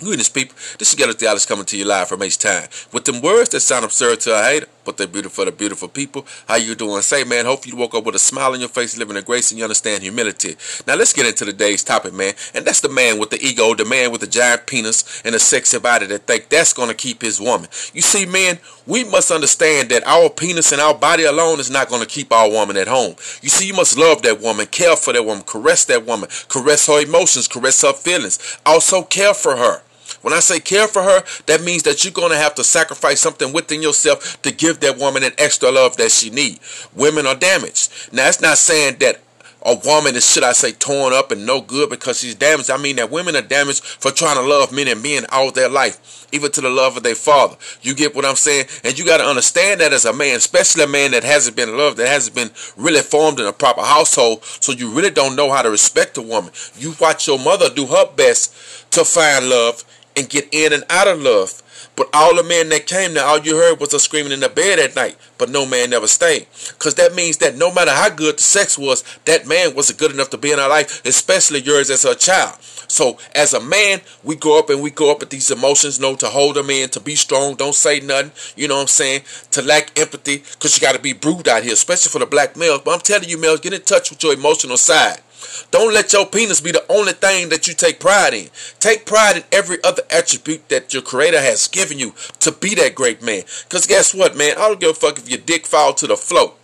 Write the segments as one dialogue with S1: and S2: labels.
S1: Greetings, people. This is Ghetto Theologist coming to you live from H-Time. With them words that sound absurd to a hater, but they're beautiful to beautiful people. How you doing? Say, man, hope you woke up with a smile on your face, living in grace, and you understand humility. Now, let's get into today's topic, man. And that's the man with the ego, the man with the giant penis and a sexy body that think that's going to keep his woman. You see, man, we must understand that our penis and our body alone is not going to keep our woman at home. You see, you must love that woman, care for that woman, caress that woman, caress her emotions, caress her feelings. Also care for her. When I say care for her, that means that you're going to have to sacrifice something within yourself to give that woman an extra love that she needs. Women are damaged. Now, it's not saying that a woman is, should I say, torn up and no good because she's damaged. I mean that women are damaged for trying to love men and men all their life, even to the love of their father. You get what I'm saying? And you got to understand that as a man, especially a man that hasn't been loved, that hasn't been really formed in a proper household, so you really don't know how to respect a woman. You watch your mother do her best to find love and get in and out of love. But all the men that came there, all you heard was a screaming in the bed at night. But no man never stayed. Because that means that no matter how good the sex was, that man wasn't good enough to be in our life, especially yours as a child. So as a man, we grow up and we grow up with these emotions, you know, to hold them in, to be strong, don't say nothing, you know what I'm saying? To lack empathy, because you got to be brewed out here, especially for the black males. But I'm telling you, males, get in touch with your emotional side. Don't let your penis be the only thing that you take pride in. Take pride in every other attribute that your creator has given you to be that great man. Because guess what, man? I don't give a fuck if your dick fall to the floor.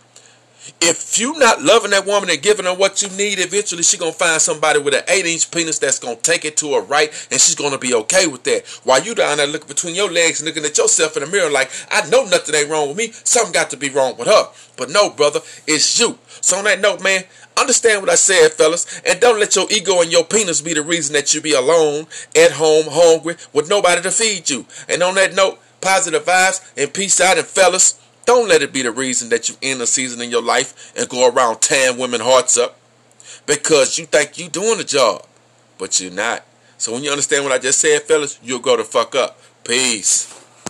S1: If you not loving that woman and giving her what you need, eventually she gonna find somebody with an eight inch penis that's gonna take it to her right, and she's gonna be okay with that. While you down there looking between your legs and looking at yourself in the mirror like, I know nothing ain't wrong with me. Something got to be wrong with her. But no, brother, it's you. So on that note, man, understand what I said, fellas, and don't let your ego and your penis be the reason that you be alone, at home, hungry, with nobody to feed you. And on that note, positive vibes and peace out, and fellas. Don't let it be the reason that you end a season in your life and go around tearing women hearts up because you think you're doing the job, but you're not. So when you understand what I just said, fellas, you'll go to fuck up. Peace.